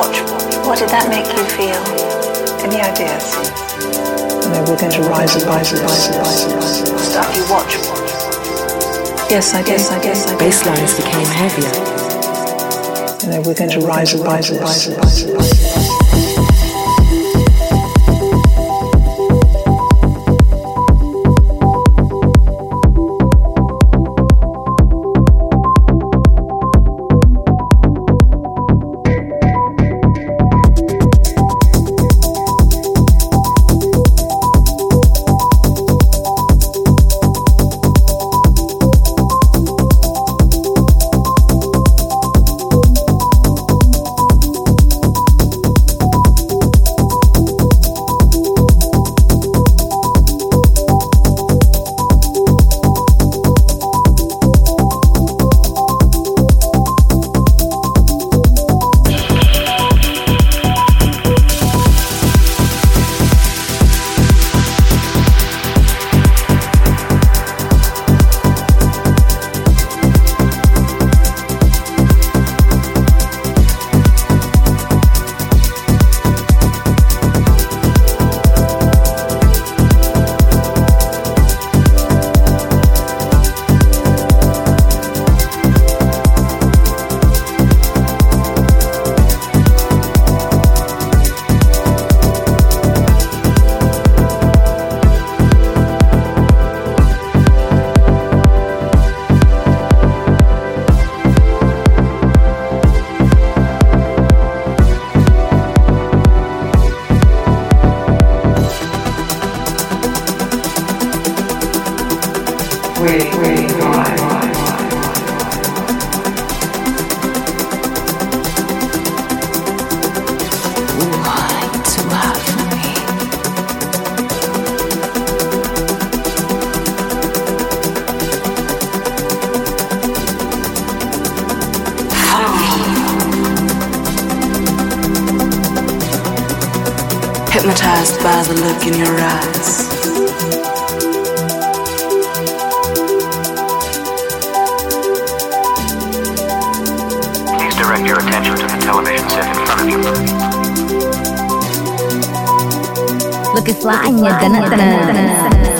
watch, what did that make you feel? Any ideas? You know, we're going to rise and rise and rise and rise and rise. and rise. Stuff you watch. Yes, I guess, I guess, I guess. Basslines became heavier. You know, we're going to rise and rise and rise and rise and rise. Hypnotized by the look in your eyes. Please direct your attention to the television set in front of you. Looking fly in your dinner.